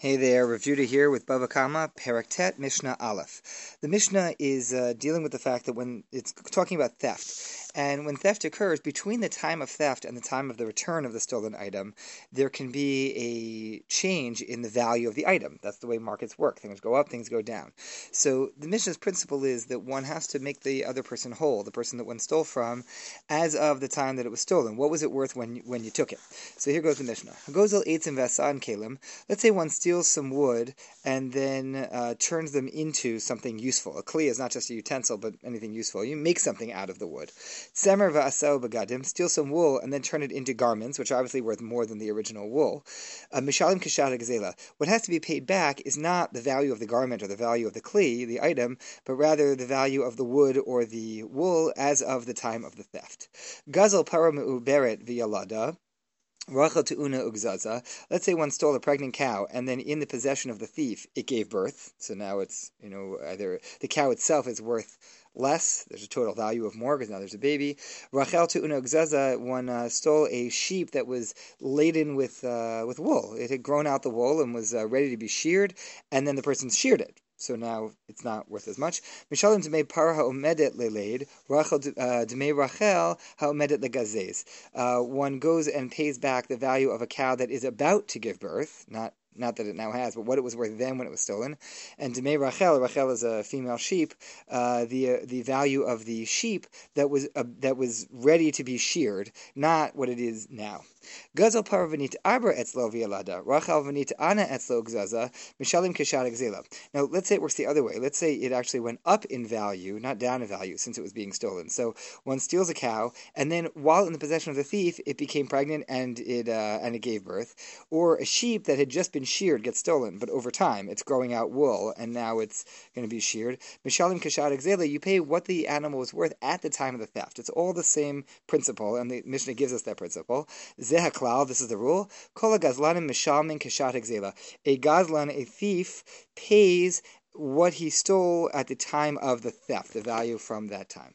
Hey there, Rav Judah here with Bava Kama, Perek Tet Mishnah Aleph. The Mishnah is uh, dealing with the fact that when it's talking about theft, and when theft occurs, between the time of theft and the time of the return of the stolen item, there can be a change in the value of the item. That's the way markets work. Things go up, things go down. So the Mishnah's principle is that one has to make the other person whole, the person that one stole from, as of the time that it was stolen. What was it worth when when you took it? So here goes the Mishnah. Gozel Vasan Kalim. Let's say one steals steals some wood and then uh, turns them into something useful. A kli is not just a utensil, but anything useful. You make something out of the wood. Semer va'asel bagadim, steal some wool and then turn it into garments, which are obviously worth more than the original wool. Uh, mishalim. What has to be paid back is not the value of the garment or the value of the kli, the item, but rather the value of the wood or the wool as of the time of the theft. Gazel para beret v'yalada. Rachel to Una Ugzaza. Let's say one stole a pregnant cow, and then in the possession of the thief, it gave birth. So now it's you know either the cow itself is worth less. There's a total value of more because now there's a baby. Rachel Una Ugzaza. One uh, stole a sheep that was laden with uh, with wool. It had grown out the wool and was uh, ready to be sheared, and then the person sheared it so now it's not worth as much. Mishalim dmei par ha'omedet leleid, Rachel uh, dmei Rachel ha'omedet legazes. Uh, one goes and pays back the value of a cow that is about to give birth, not not that it now has, but what it was worth then when it was stolen. And Demei Rachel, Rachel is a female sheep, uh, the uh, the value of the sheep that was uh, that was ready to be sheared, not what it is now. Gazel parvanit arbor etzlo vialada, Rachel vanit ana etzlo gzaza, mishalim keshat exela. Now let's say it works the other way. Let's say it actually went up in value, not down in value, since it was being stolen. So one steals a cow, and then while in the possession of the thief, it became pregnant and it uh, and it gave birth, or a sheep that had just been sheared gets stolen, but over time it's growing out wool, and now it's going to be sheared. Mishalim keshat exela, you pay what the animal was worth at the time of the theft. It's all the same principle, and the Mishnah gives us that principle. Zehaklal, this is the rule. Kol gazlanim mishalmin keshat exela. A gazlan, a thief, pays what he stole at the time of the theft, the value from that time.